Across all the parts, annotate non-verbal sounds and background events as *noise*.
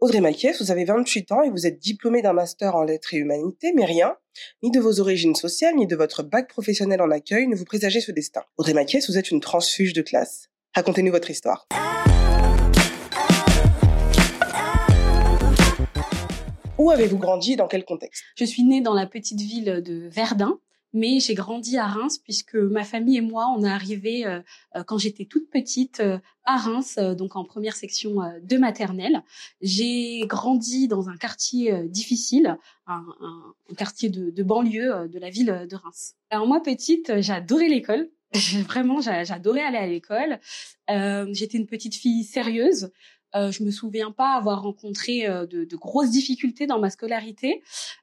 Audrey Maquies, vous avez 28 ans et vous êtes diplômée d'un master en lettres et humanités, mais rien, ni de vos origines sociales, ni de votre bac professionnel en accueil ne vous présagez ce destin. Audrey Maquies, vous êtes une transfuge de classe. Racontez-nous votre histoire. Où avez-vous grandi et dans quel contexte? Je suis née dans la petite ville de Verdun, mais j'ai grandi à Reims puisque ma famille et moi, on est arrivés euh, euh, quand j'étais toute petite euh, à Reims, donc en première section de maternelle. J'ai grandi dans un quartier difficile, un, quartier de, banlieue de la ville de Reims. Alors moi, petite, j'adorais l'école. *laughs* Vraiment, j'adorais aller à l'école. J'étais une petite fille sérieuse. Euh, je me souviens pas avoir rencontré de, grosses difficultés dans ma scolarité.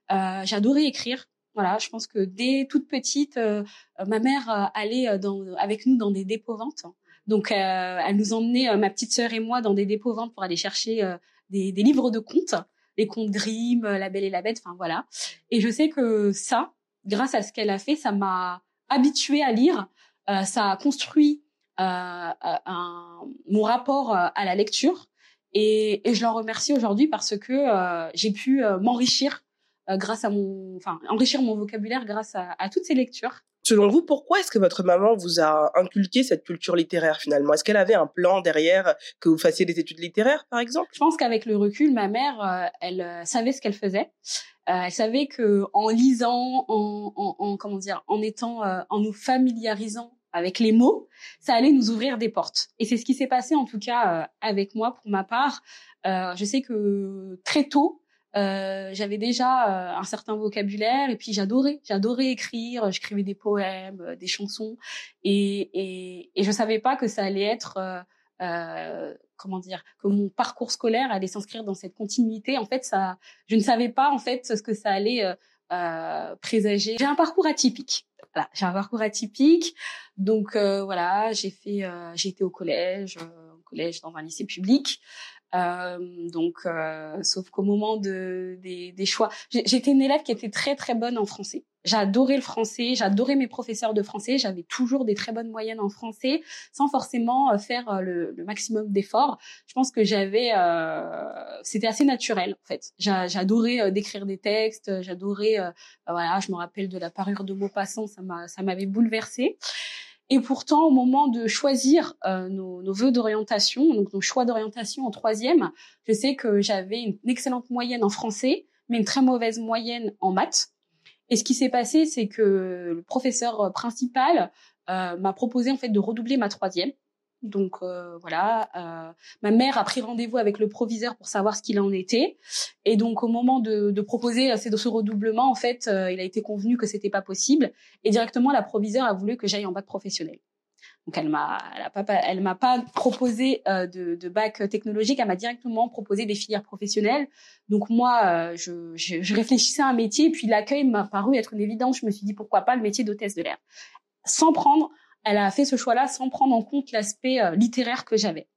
J'adorais écrire. Voilà, je pense que dès toute petite, euh, ma mère euh, allait euh, avec nous dans des dépôts-ventes. Donc, elle nous emmenait, ma petite sœur et moi, dans des dépôts-ventes pour aller chercher des, livres de contes, les contes Grimm, La Belle et la Bête, enfin voilà. Et je sais que ça, grâce à ce qu'elle a fait, ça m'a habituée à lire. ça a construit mon rapport à la lecture. Et, et je l'en remercie aujourd'hui parce que j'ai pu m'enrichir grâce à mon, enfin, enrichir mon vocabulaire grâce à, à toutes ces lectures. Selon vous, pourquoi est-ce que votre maman vous a inculqué cette culture littéraire finalement? Est-ce qu'elle avait un plan derrière que vous fassiez des études littéraires, par exemple? Je pense qu'avec le recul, ma mère, euh, elle euh, savait ce qu'elle faisait. elle savait que en lisant, en, en, en comment dire, en étant, en nous familiarisant avec les mots, ça allait nous ouvrir des portes. Et c'est ce qui s'est passé en tout cas avec moi pour ma part. je sais que très tôt, euh, j'avais déjà euh, un certain vocabulaire et puis j'adorais, j'adorais écrire. J'écrivais des poèmes, euh, des chansons et, et, et je savais pas que ça allait être euh, comment dire que mon parcours scolaire allait s'inscrire dans cette continuité. En fait, ça, je ne savais pas en fait ce que ça allait présager. J'ai un parcours atypique. Voilà, j'ai un parcours atypique. Donc voilà, j'ai fait, j'ai été au collège, au collège dans un lycée public. Euh, donc, euh, sauf qu'au moment de, des, des choix, j'étais une élève qui était très très bonne en français. J'adorais le français, j'adorais mes professeurs de français, j'avais toujours des très bonnes moyennes en français, sans forcément euh, faire le, le maximum d'efforts. Je pense que j'avais, c'était assez naturel en fait. J'adorais décrire des textes, j'adorais, voilà, je me rappelle de la parure de Maupassant, ça m'a, ça m'avait bouleversée. Et pourtant, au moment de choisir euh, nos, nos vœux d'orientation, donc nos choix d'orientation en troisième, je sais que j'avais une excellente moyenne en français, mais une très mauvaise moyenne en maths. Et ce qui s'est passé, c'est que le professeur principal euh, m'a proposé en fait de redoubler ma troisième. Donc euh, voilà, euh, ma mère a pris rendez-vous avec le proviseur pour savoir ce qu'il en était. Et donc au moment de, de proposer euh, ce redoublement, en fait, euh, il a été convenu que c'était pas possible. Et directement, la proviseure a voulu que j'aille en bac professionnel. Donc elle m'a, elle, pas, elle m'a pas proposé euh, de, de, bac technologique, elle m'a directement proposé des filières professionnelles. Donc moi, je, je, je réfléchissais à un métier, puis l'accueil m'a paru être une évidence. Je me suis dit pourquoi pas le métier d'hôtesse de l'air, sans prendre elle a fait ce choix-là sans prendre en compte l'aspect euh, littéraire que j'avais.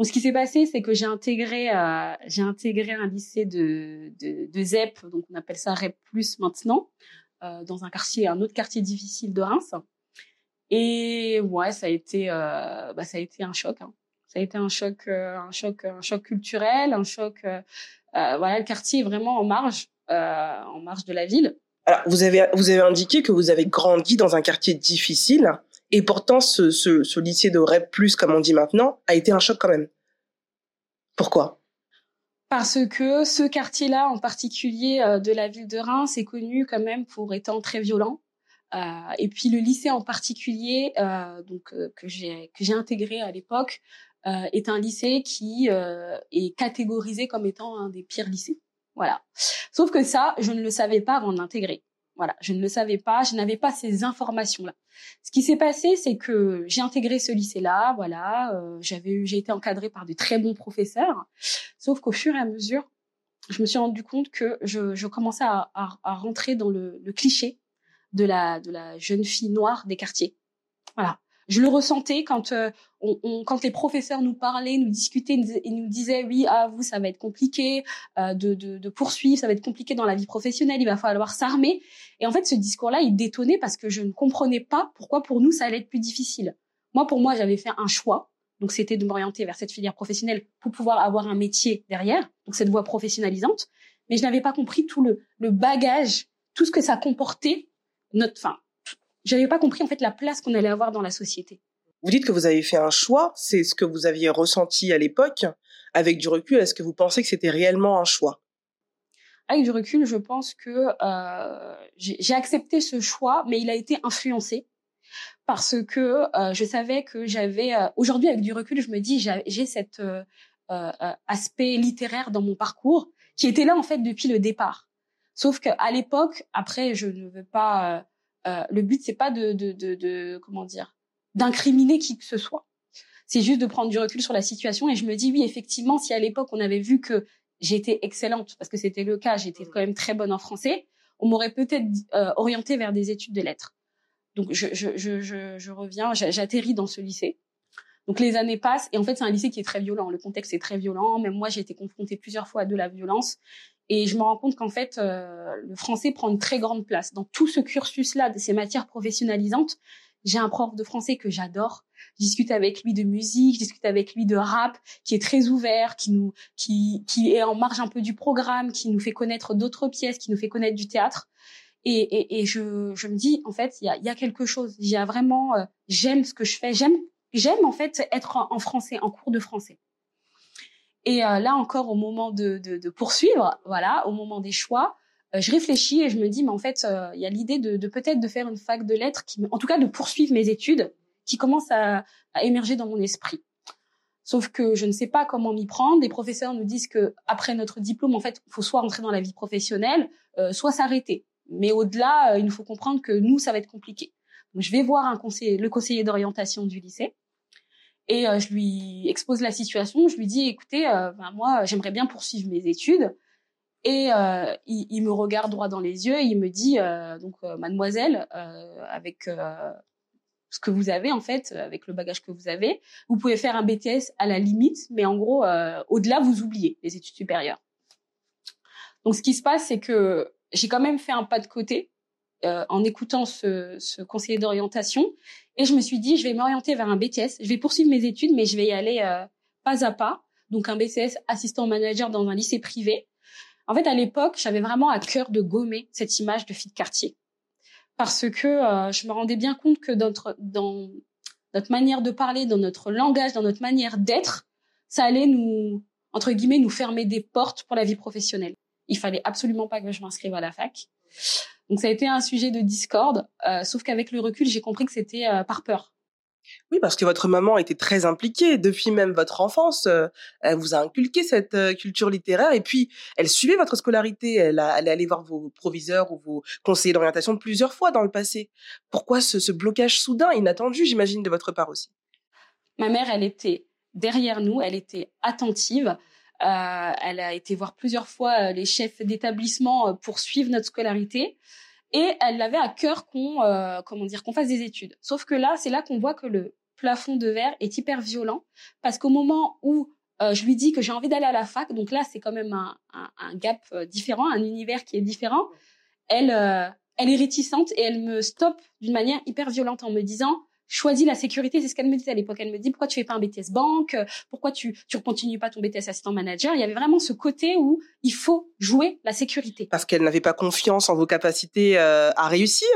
Donc, ce qui s'est passé, c'est que j'ai intégré, euh, un lycée de, de, ZEP, donc on appelle ça REP+, maintenant, euh, dans un quartier, un autre quartier difficile de Reims. Et ouais, ça a été, bah, un choc. Hein. Ça a été un choc, euh, un choc, un choc culturel, un choc. voilà, le quartier est vraiment en marge, en marge de la ville. Vous avez, vous avez indiqué que vous avez grandi dans un quartier difficile, et pourtant, ce, ce, lycée de REP+, comme on dit maintenant, a été un choc quand même. Pourquoi? Parce que ce quartier-là, en particulier euh, de la ville de Reims, est connu quand même pour étant très violent. Euh, et puis le lycée en particulier, euh, donc que j'ai que j'ai intégré à l'époque, est un lycée qui est catégorisé comme étant un des pires lycées. Voilà. Sauf que ça, je ne le savais pas avant d'intégrer. Voilà, je ne le savais pas, je n'avais pas ces informations-là. Ce qui s'est passé, c'est que j'ai intégré ce lycée-là, voilà, euh, j'ai été encadrée par de très bons professeurs. Sauf qu'au fur et à mesure, je me suis rendu compte que je, commençais à, rentrer dans le, le cliché de la de la jeune fille noire des quartiers. Voilà je le ressentais quand euh, on, on, quand les professeurs nous parlaient, nous discutaient et nous disaient oui, à ah, vous ça va être compliqué euh, de, de, de, poursuivre, ça va être compliqué dans la vie professionnelle, il va falloir s'armer. Et en fait, ce discours-là, il détonnait parce que je ne comprenais pas pourquoi pour nous ça allait être plus difficile. Moi, pour moi, j'avais fait un choix. Donc c'était de m'orienter vers cette filière professionnelle pour pouvoir avoir un métier derrière, donc cette voie professionnalisante. Mais je n'avais pas compris tout le, le bagage, tout ce que ça comportait, notre, enfin, j'avais pas compris en fait la place qu'on allait avoir dans la société. Vous dites que vous avez fait un choix, c'est ce que vous aviez ressenti à l'époque. Avec du recul, est-ce que vous pensez que c'était réellement un choix? Avec du recul, je pense que euh, j'ai accepté ce choix, mais il a été influencé parce que euh, je savais que j'avais. Euh, aujourd'hui, avec du recul, je me dis j'ai cet euh, euh, aspect littéraire dans mon parcours qui était là en fait depuis le départ. Sauf qu'à l'époque, après, je ne veux pas. Le but, c'est pas de, de, de, de comment dire d'incriminer qui que ce soit. C'est juste de prendre du recul sur la situation et je me dis oui, effectivement, si à l'époque on avait vu que j'étais excellente, parce que c'était le cas, j'étais quand même très bonne en français, on m'aurait peut-être euh, orientée vers des études de lettres. Donc je, je, je, je, je reviens, j'atterris dans ce lycée. Donc les années passent et en fait c'est un lycée qui est très violent. Le contexte est très violent. Même moi j'ai été confrontée plusieurs fois à de la violence et je me rends compte qu'en fait euh, le français prend une très grande place dans tout ce cursus là de ces matières professionnalisantes. J'ai un prof de français que j'adore. Je discute avec lui de musique, je discute avec lui de rap, qui est très ouvert, qui nous, qui, qui est en marge un peu du programme, qui nous fait connaître d'autres pièces, qui nous fait connaître du théâtre. Et, et, et je, je me dis, en fait, il y a, y a quelque chose. Il y a vraiment, euh, j'aime ce que je fais. J'aime, j'aime en fait être en, français, en cours de français. Et euh, là encore, au moment de, de, de poursuivre, voilà, au moment des choix, euh, je réfléchis et je me dis, mais en fait, euh, il y a l'idée de, de peut-être de faire une fac de lettres, qui, en tout cas de poursuivre mes études, qui commence à, à émerger dans mon esprit. Sauf que je ne sais pas comment m'y prendre. Les professeurs nous disent que après notre diplôme, en fait, il faut soit rentrer dans la vie professionnelle, euh, soit s'arrêter. Mais au-delà, il nous faut comprendre que nous, ça va être compliqué. Je vais voir un conseiller, le conseiller d'orientation du lycée et je lui expose la situation. Je lui dis, écoutez, ben, moi, j'aimerais bien poursuivre mes études. Et euh, il, me regarde droit dans les yeux et il me dit euh, donc euh, mademoiselle euh, avec euh, ce que vous avez en fait avec le bagage que vous avez vous pouvez faire un BTS à la limite mais en gros au-delà vous oubliez les études supérieures donc ce qui se passe c'est que j'ai quand même fait un pas de côté en écoutant ce conseiller d'orientation et je me suis dit je vais m'orienter vers un BTS je vais poursuivre mes études mais je vais y aller pas à pas donc un BTS assistant manager dans un lycée privé en fait, à l'époque, j'avais vraiment à cœur de gommer cette image de fille de quartier. Parce que euh, je me rendais bien compte que dans notre manière de parler, dans notre langage, dans notre manière d'être, ça allait nous, entre guillemets, nous fermer des portes pour la vie professionnelle. Il fallait absolument pas que je m'inscrive à la fac. Donc ça a été un sujet de discorde, euh, sauf qu'avec le recul, j'ai compris que c'était euh, par peur. Oui, parce que votre maman était très impliquée depuis même votre enfance. Euh, elle vous a inculqué cette culture littéraire et puis elle suivait votre scolarité. Elle, a, elle est allée voir vos proviseurs ou vos conseillers d'orientation plusieurs fois dans le passé. Pourquoi ce, ce blocage soudain, inattendu, j'imagine, de votre part aussi? Ma mère, elle était derrière nous, elle était attentive. Euh, elle a été voir plusieurs fois euh, les chefs d'établissement pour suivre notre scolarité et elle avait à cœur qu'on euh, comment dire qu'on fasse des études. Sauf que là, c'est là qu'on voit que le plafond de verre est hyper violent parce qu'au moment où euh, je lui dis que j'ai envie d'aller à la fac, donc là c'est quand même un, un, gap euh, différent, un univers qui est différent. Elle euh, elle est réticente et elle me stoppe d'une manière hyper violente en me disant choisis la sécurité, c'est ce qu'elle me disait à l'époque. Elle me dit pourquoi tu fais pas un BTS banque, pourquoi tu tu continues pas ton BTS assistant manager? Il y avait vraiment ce côté où il faut jouer la sécurité. Parce qu'elle n'avait pas confiance en vos capacités euh, à réussir,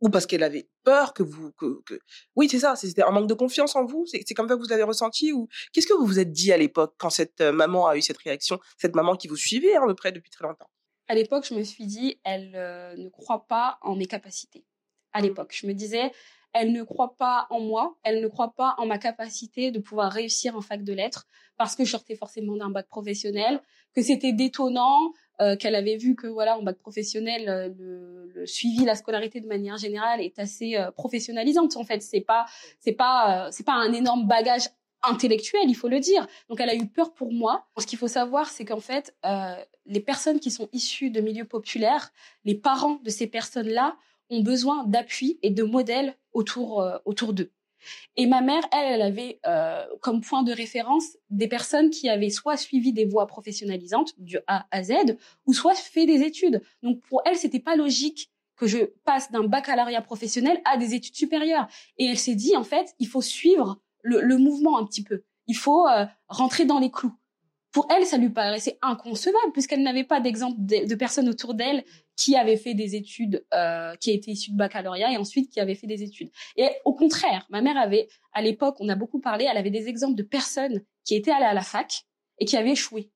ou parce qu'elle avait peur que vous que, que... oui c'est ça, c'était un manque de confiance en vous? C'est comme ça que vous l'avez ressenti ou qu'est-ce que vous vous êtes dit à l'époque quand cette euh, maman a eu cette réaction, cette maman qui vous suivait hein, de près depuis très longtemps? À l'époque, je me suis dit, elle euh, ne croit pas en mes capacités. À l'époque, je me disais, elle ne croit pas en moi, elle ne croit pas en ma capacité de pouvoir réussir en fac de lettres parce que je sortais forcément d'un bac professionnel, que c'était détonnant, euh, qu'elle avait vu que voilà en bac professionnel euh, le, le, suivi, la scolarité de manière générale est assez euh, professionnalisante en fait. C'est pas c'est pas euh, c'est pas un énorme bagage intellectuel, il faut le dire. Donc elle a eu peur pour moi. Ce qu'il faut savoir, c'est qu'en fait, les personnes qui sont issues de milieux populaires, les parents de ces personnes-là ont besoin d'appui et de modèles autour euh, autour d'eux. Et ma mère, elle, elle avait euh, comme point de référence des personnes qui avaient soit suivi des voies professionnalisantes du A à Z, ou soit fait des études. Donc pour elle, c'était pas logique que je passe d'un baccalauréat professionnel à des études supérieures. Et elle s'est dit, en fait, il faut suivre le, le mouvement un petit peu. Il faut euh, rentrer dans les clous. Pour elle, ça lui paraissait inconcevable puisqu'elle n'avait pas d'exemple de, de, personnes autour d'elle qui avaient fait des études, euh, qui étaient issues de baccalauréat et ensuite qui avaient fait des études. Et au contraire, ma mère avait, à l'époque, on a beaucoup parlé, elle avait des exemples de personnes qui étaient allées à la fac et qui avaient échoué.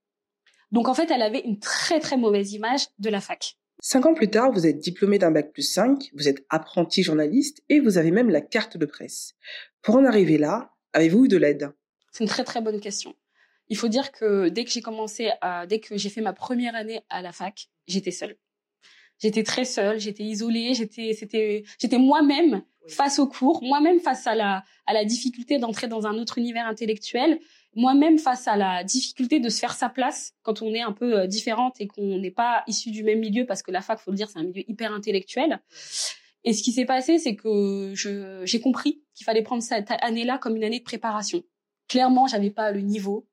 Donc en fait, elle avait une très très mauvaise image de la fac. Cinq ans plus tard, vous êtes diplômé d'un bac plus 5, vous êtes apprenti journaliste et vous avez même la carte de presse. Pour en arriver là, avez-vous eu de l'aide? C'est une très très bonne question. Il faut dire que dès que j'ai commencé, à, dès que j'ai fait ma première année à la fac, j'étais seule. J'étais très seule, j'étais isolée, j'étais, c'était, j'étais moi-même face au cours, moi-même face à la, à la difficulté d'entrer dans un autre univers intellectuel, moi-même face à la difficulté de se faire sa place quand on est un peu euh, différente et qu'on n'est pas issu du même milieu parce que la fac, faut le dire, c'est un milieu hyper intellectuel. Et ce qui s'est passé, c'est que je, j'ai compris qu'il fallait prendre cette année-là comme une année de préparation. Clairement, j'avais pas le niveau,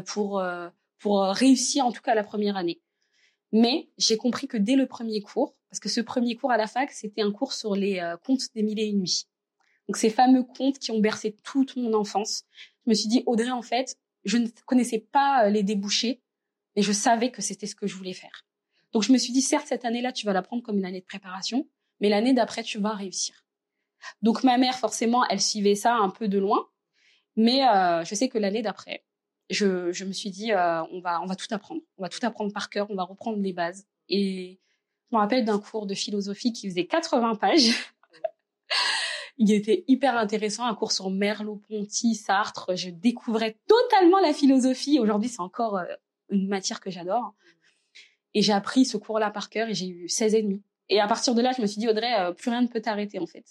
pour euh, pour réussir en tout cas la première année. Mais j'ai compris que dès le premier cours, parce que ce premier cours à la fac, c'était un cours sur les euh, contes des mille et une nuits. Donc ces fameux contes qui ont bercé toute mon enfance. Je me suis dit, Audrey, en fait, je ne connaissais pas les débouchés, mais je savais que c'était ce que je voulais faire. Donc je me suis dit, certes, cette année-là, tu vas la prendre comme une année de préparation, mais l'année d'après, tu vas réussir. Donc ma mère, forcément, elle suivait ça un peu de loin, mais euh, je sais que l'année d'après, je, je, me suis dit, euh, on va, on va tout apprendre. On va tout apprendre par cœur. On va reprendre les bases. Et je me rappelle d'un cours de philosophie qui faisait 80 pages. *laughs* Il était hyper intéressant, un cours sur Merleau-Ponty, Sartre. Je découvrais totalement la philosophie. Aujourd'hui, c'est encore euh, une matière que j'adore. Et j'ai appris ce cours-là par cœur et j'ai eu 16 et demi. Et à partir de là, je me suis dit, Audrey, euh, plus rien ne peut t'arrêter, en fait.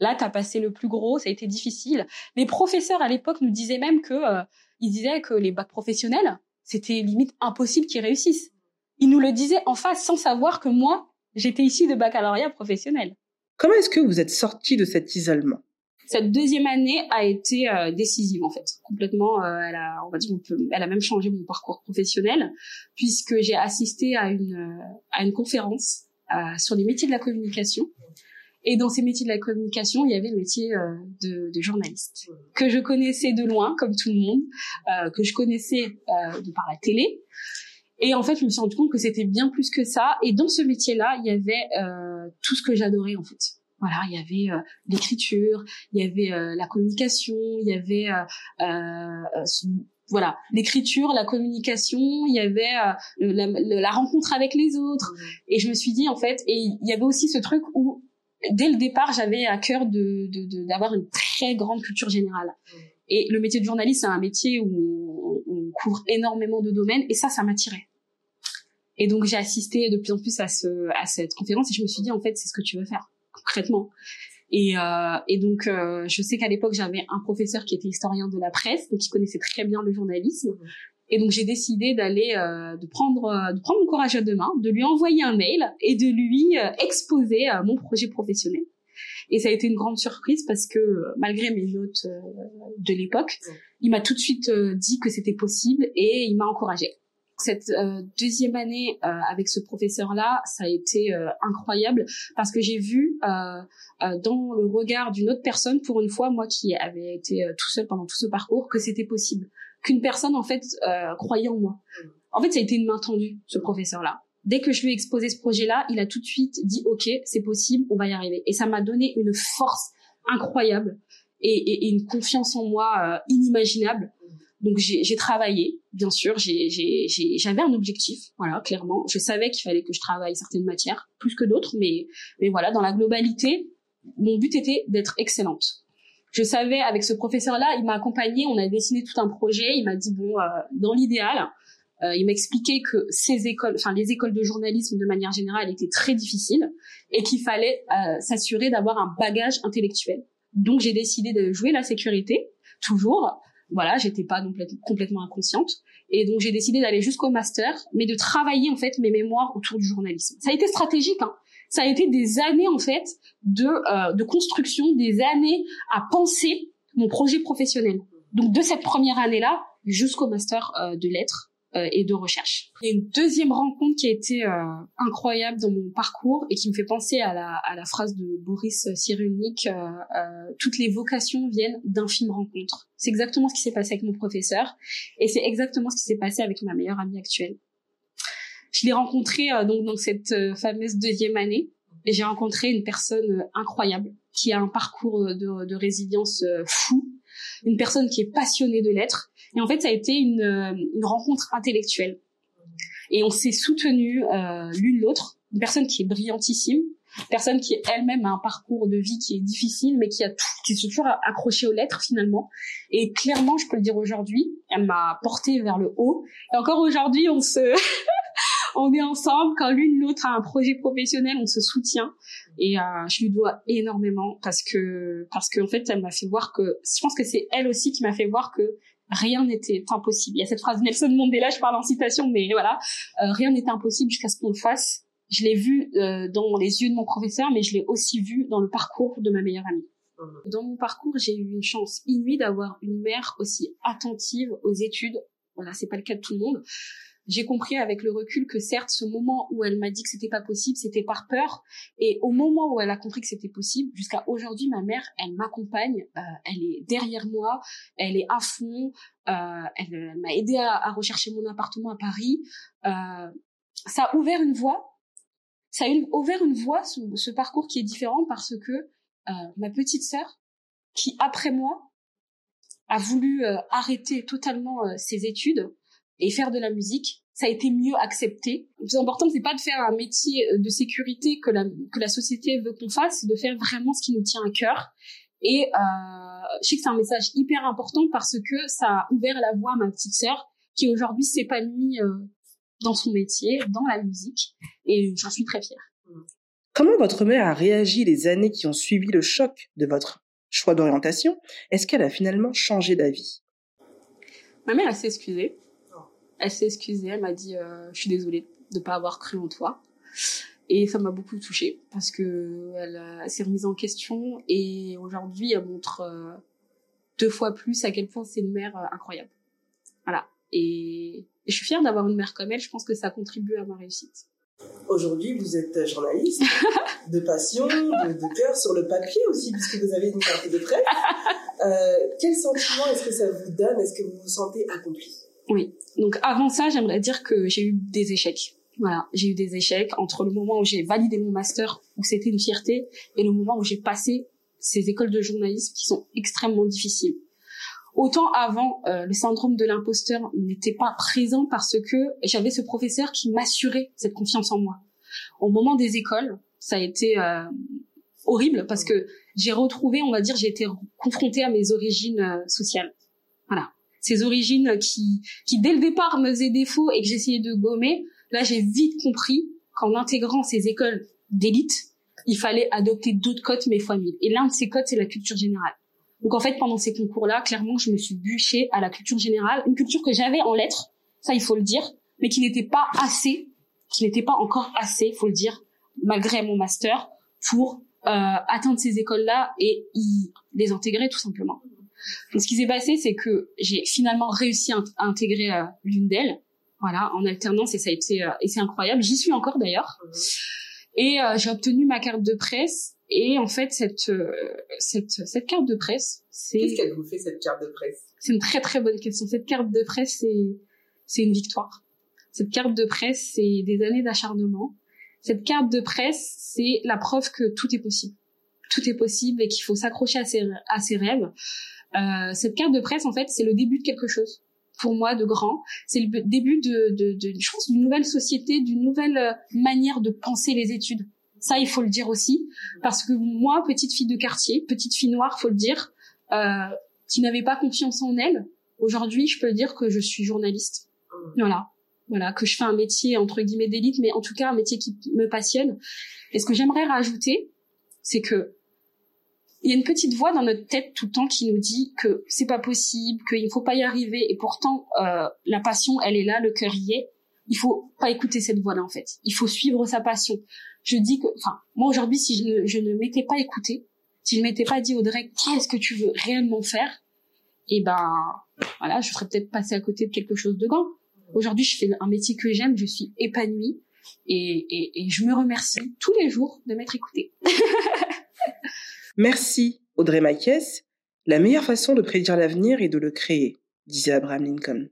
Là, tu as passé le plus gros, ça a été difficile. Les professeurs à l'époque nous disaient même que euh, ils disaient que les bacs professionnels, c'était limite impossible qu'ils réussissent. Ils nous le disaient en face sans savoir que moi, j'étais ici de baccalauréat professionnel. Comment est-ce que vous êtes sorti de cet isolement? Cette deuxième année a été euh, décisive en fait, complètement. Euh, elle a, on va dire, elle a même changé mon parcours professionnel puisque j'ai assisté à une à une conférence sur les métiers de la communication et dans ces métiers de la communication, il y avait le métier euh, de, de, journaliste que je connaissais de loin, comme tout le monde, euh, que je connaissais euh, de par la télé. Et en fait, je me suis rendu compte que c'était bien plus que ça. Et dans ce métier-là, il y avait euh, tout ce que j'adorais en fait. Voilà, il y avait euh, l'écriture, il y avait euh, la communication, il y avait voilà l'écriture, la communication, il y avait la, la, rencontre avec les autres. Et je me suis dit en fait, et il y avait aussi ce truc où dès le départ, j'avais à cœur de, d'avoir une très grande culture générale. Et le métier de journaliste, c'est un métier où on, couvre énormément de domaines, et ça, ça m'attirait. Et donc, j'ai assisté de plus en plus à, ce, à cette conférence, et je me suis dit, en fait, c'est ce que tu veux faire, concrètement. Et, euh, et donc, euh, je sais qu'à l'époque, j'avais un professeur qui était historien de la presse, donc qui connaissait très bien le journalisme. Et donc j'ai décidé d'aller, euh, de prendre, euh, de prendre mon courage à deux mains, de lui envoyer un mail et de lui euh, exposer mon projet professionnel. Et ça a été une grande surprise parce que malgré mes notes de l'époque, il m'a tout de suite dit que c'était possible et il m'a encouragé. Cette deuxième année avec ce professeur-là, ça a été incroyable parce que j'ai vu dans le regard d'une autre personne, pour une fois, moi qui avais été tout seul pendant tout ce parcours, que c'était possible qu'une personne en fait euh, croyait en moi. En fait, ça a été une main tendue, ce professeur-là. Dès que je lui ai exposé ce projet-là, il a tout de suite dit OK, c'est possible, on va y arriver. Et ça m'a donné une force incroyable et, et, et une confiance en moi euh, inimaginable. Donc j'ai travaillé, bien sûr, j'avais un objectif, voilà, clairement. Je savais qu'il fallait que je travaille certaines matières, plus que d'autres, mais, mais voilà, dans la globalité, mon but était d'être excellente je savais avec ce professeur-là, il m'a accompagné, on a dessiné tout un projet. Il m'a dit bon, euh, dans l'idéal, euh, il m'a expliqué que ces écoles, enfin les écoles de journalisme de manière générale étaient très difficiles et qu'il fallait euh, s'assurer d'avoir un bagage intellectuel. Donc j'ai décidé de jouer la sécurité toujours. Voilà, j'étais pas complètement inconsciente et donc j'ai décidé d'aller jusqu'au master, mais de travailler en fait mes mémoires autour du journalisme. Ça a été stratégique. Hein ça a été des années en fait de, euh, de construction, des années à penser mon projet professionnel. Donc de cette première année-là jusqu'au master euh, de lettres, euh, et de recherche. Il y a une deuxième rencontre qui a été euh, incroyable dans mon parcours et qui me fait penser à la, à la phrase de Boris Cyrulnik euh, euh, toutes les vocations viennent d'infimes rencontres. C'est exactement ce qui s'est passé avec mon professeur et c'est exactement ce qui s'est passé avec ma meilleure amie actuelle. Je l'ai rencontrée donc dans cette fameuse deuxième année et j'ai rencontré une personne incroyable qui a un parcours de, de résilience fou, une personne qui est passionnée de l'être et en fait, ça a été une, euh, une rencontre intellectuelle. Et on s'est soutenu euh, l'une l'autre. Une personne qui est brillantissime, une personne qui elle-même a un parcours de vie qui est difficile, mais qui a tout, qui s'est toujours accroché aux lettres finalement. Et clairement, je peux le dire aujourd'hui, elle m'a porté vers le haut. Et encore aujourd'hui, on se *laughs* on est ensemble. Quand l'une l'autre a un projet professionnel, on se soutient. Et euh, je lui dois énormément parce que parce qu'en fait, elle m'a fait voir que je pense que c'est elle aussi qui m'a fait voir que rien n'était impossible. Il y a cette phrase Nelson Mandela, je parle en citation, mais voilà, euh, rien n'était impossible jusqu'à ce qu'on le fasse. Je l'ai vu euh, dans les yeux de mon professeur, mais je l'ai aussi vu dans le parcours de ma meilleure amie. Dans mon parcours, j'ai eu une chance inouïe d'avoir une mère aussi attentive aux études. Voilà, c'est pas le cas de tout le monde j'ai compris avec le recul que certes, ce moment où elle m'a dit que c'était pas possible, c'était par peur. Et au moment où elle a compris que c'était possible, jusqu'à aujourd'hui, ma mère, elle m'accompagne, euh, elle est derrière moi, elle est à fond, euh, elle, m'a aidé à, rechercher mon appartement à Paris. Euh, ça a ouvert une voie, ça a ouvert une voie, ce, ce, parcours qui est différent parce que ma petite sœur, qui après moi a voulu arrêter totalement ses études et faire de la musique, ça a été mieux accepté. Le plus important, c'est pas de faire un métier euh, de sécurité que la, que la société veut qu'on fasse, c'est de faire vraiment ce qui nous tient à cœur. Et euh, je sais que c'est un message hyper important parce que ça a ouvert la voie à ma petite sœur qui aujourd'hui s'épanouit euh, dans son métier, dans la musique, et j'en suis très fière. Comment votre mère a réagi les années qui ont suivi le choc de votre choix d'orientation? Est-ce qu'elle a finalement changé d'avis? Ma mère, elle s'est excusée elle s'est excusée, elle m'a dit euh, je suis désolée de pas avoir cru en toi. Et ça m'a beaucoup touchée parce que elle, s'est remise en question et aujourd'hui elle montre euh, deux fois plus à quel point c'est une mère euh, incroyable. Voilà. Et, je suis fière d'avoir une mère comme elle. Je pense que ça contribue à ma réussite. Aujourd'hui, vous êtes journaliste de passion, de, de, cœur sur le papier aussi, puisque vous avez une carte de presse. Euh, quel sentiment est-ce que ça vous donne? Est-ce que vous vous sentez accompli oui. Donc avant ça, j'aimerais dire que j'ai eu des échecs. Voilà, j'ai eu des échecs entre le moment où j'ai validé mon master, où c'était une fierté, et le moment où j'ai passé ces écoles de journalisme qui sont extrêmement difficiles. Autant avant, euh, le syndrome de l'imposteur n'était pas présent parce que j'avais ce professeur qui m'assurait cette confiance en moi. Au moment des écoles, ça a été euh, horrible parce que j'ai retrouvé, on va dire, j'ai été confrontée à mes origines euh, sociales. Voilà ces origines qui, qui dès le départ me faisaient défaut et que j'essayais de gommer, là j'ai vite compris qu'en intégrant ces écoles d'élite, il fallait adopter d'autres codes mais fois mille. Et l'un de ces codes, c'est la culture générale. Donc en fait, pendant ces concours-là, clairement, je me suis bûchée à la culture générale, une culture que j'avais en lettres, ça il faut le dire, mais qui n'était pas assez, qui n'était pas encore assez, faut le dire, malgré mon master, pour euh, atteindre ces écoles-là et y les intégrer tout simplement. Donc, ce qui s'est passé, c'est que j'ai finalement réussi à, intégrer euh, l'une d'elles, voilà, en alternance, et ça a été, euh, et c'est incroyable. J'y suis encore d'ailleurs. Et euh, j'ai obtenu ma carte de presse. Et en fait, cette cette cette carte de presse, c'est qu'est-ce qu'elle vous fait cette carte de presse? C'est une très très bonne question. Cette carte de presse, c'est c'est une victoire. Cette carte de presse, c'est des années d'acharnement. Cette carte de presse, c'est la preuve que tout est possible. Tout est possible et qu'il faut s'accrocher à ses, à ses rêves. Euh, cette carte de presse, en fait, c'est le début de quelque chose pour moi de grand. C'est le début de, de, de, je pense, d'une nouvelle société, d'une nouvelle euh, manière de penser les études. Ça, il faut le dire aussi, parce que moi, petite fille de quartier, petite fille noire, faut le dire, euh, qui n'avait pas confiance en elle, aujourd'hui, je peux dire que je suis journaliste. Voilà, voilà, que je fais un métier entre guillemets d'élite, mais en tout cas un métier qui me passionne. Et ce que j'aimerais rajouter, c'est que il y a une petite voix dans notre tête tout le temps qui nous dit que c'est pas possible, qu'il ne faut pas y arriver, et pourtant euh, la passion, elle est là, le cœur y est. Il faut pas écouter cette voix-là en fait. Il faut suivre sa passion. Je dis que, enfin, moi aujourd'hui, si je ne, je ne m'étais pas écouté, si je m'étais pas dit Audrey, qu'est-ce que tu veux réellement faire, et eh ben voilà, je serais peut-être passé à côté de quelque chose de grand. Aujourd'hui, je fais un métier que j'aime, je suis épanouie et, et, et je me remercie tous les jours de m'être écoutée. *laughs* Merci, Audrey Maquies. La meilleure façon de prédire l'avenir est de le créer, disait Abraham Lincoln.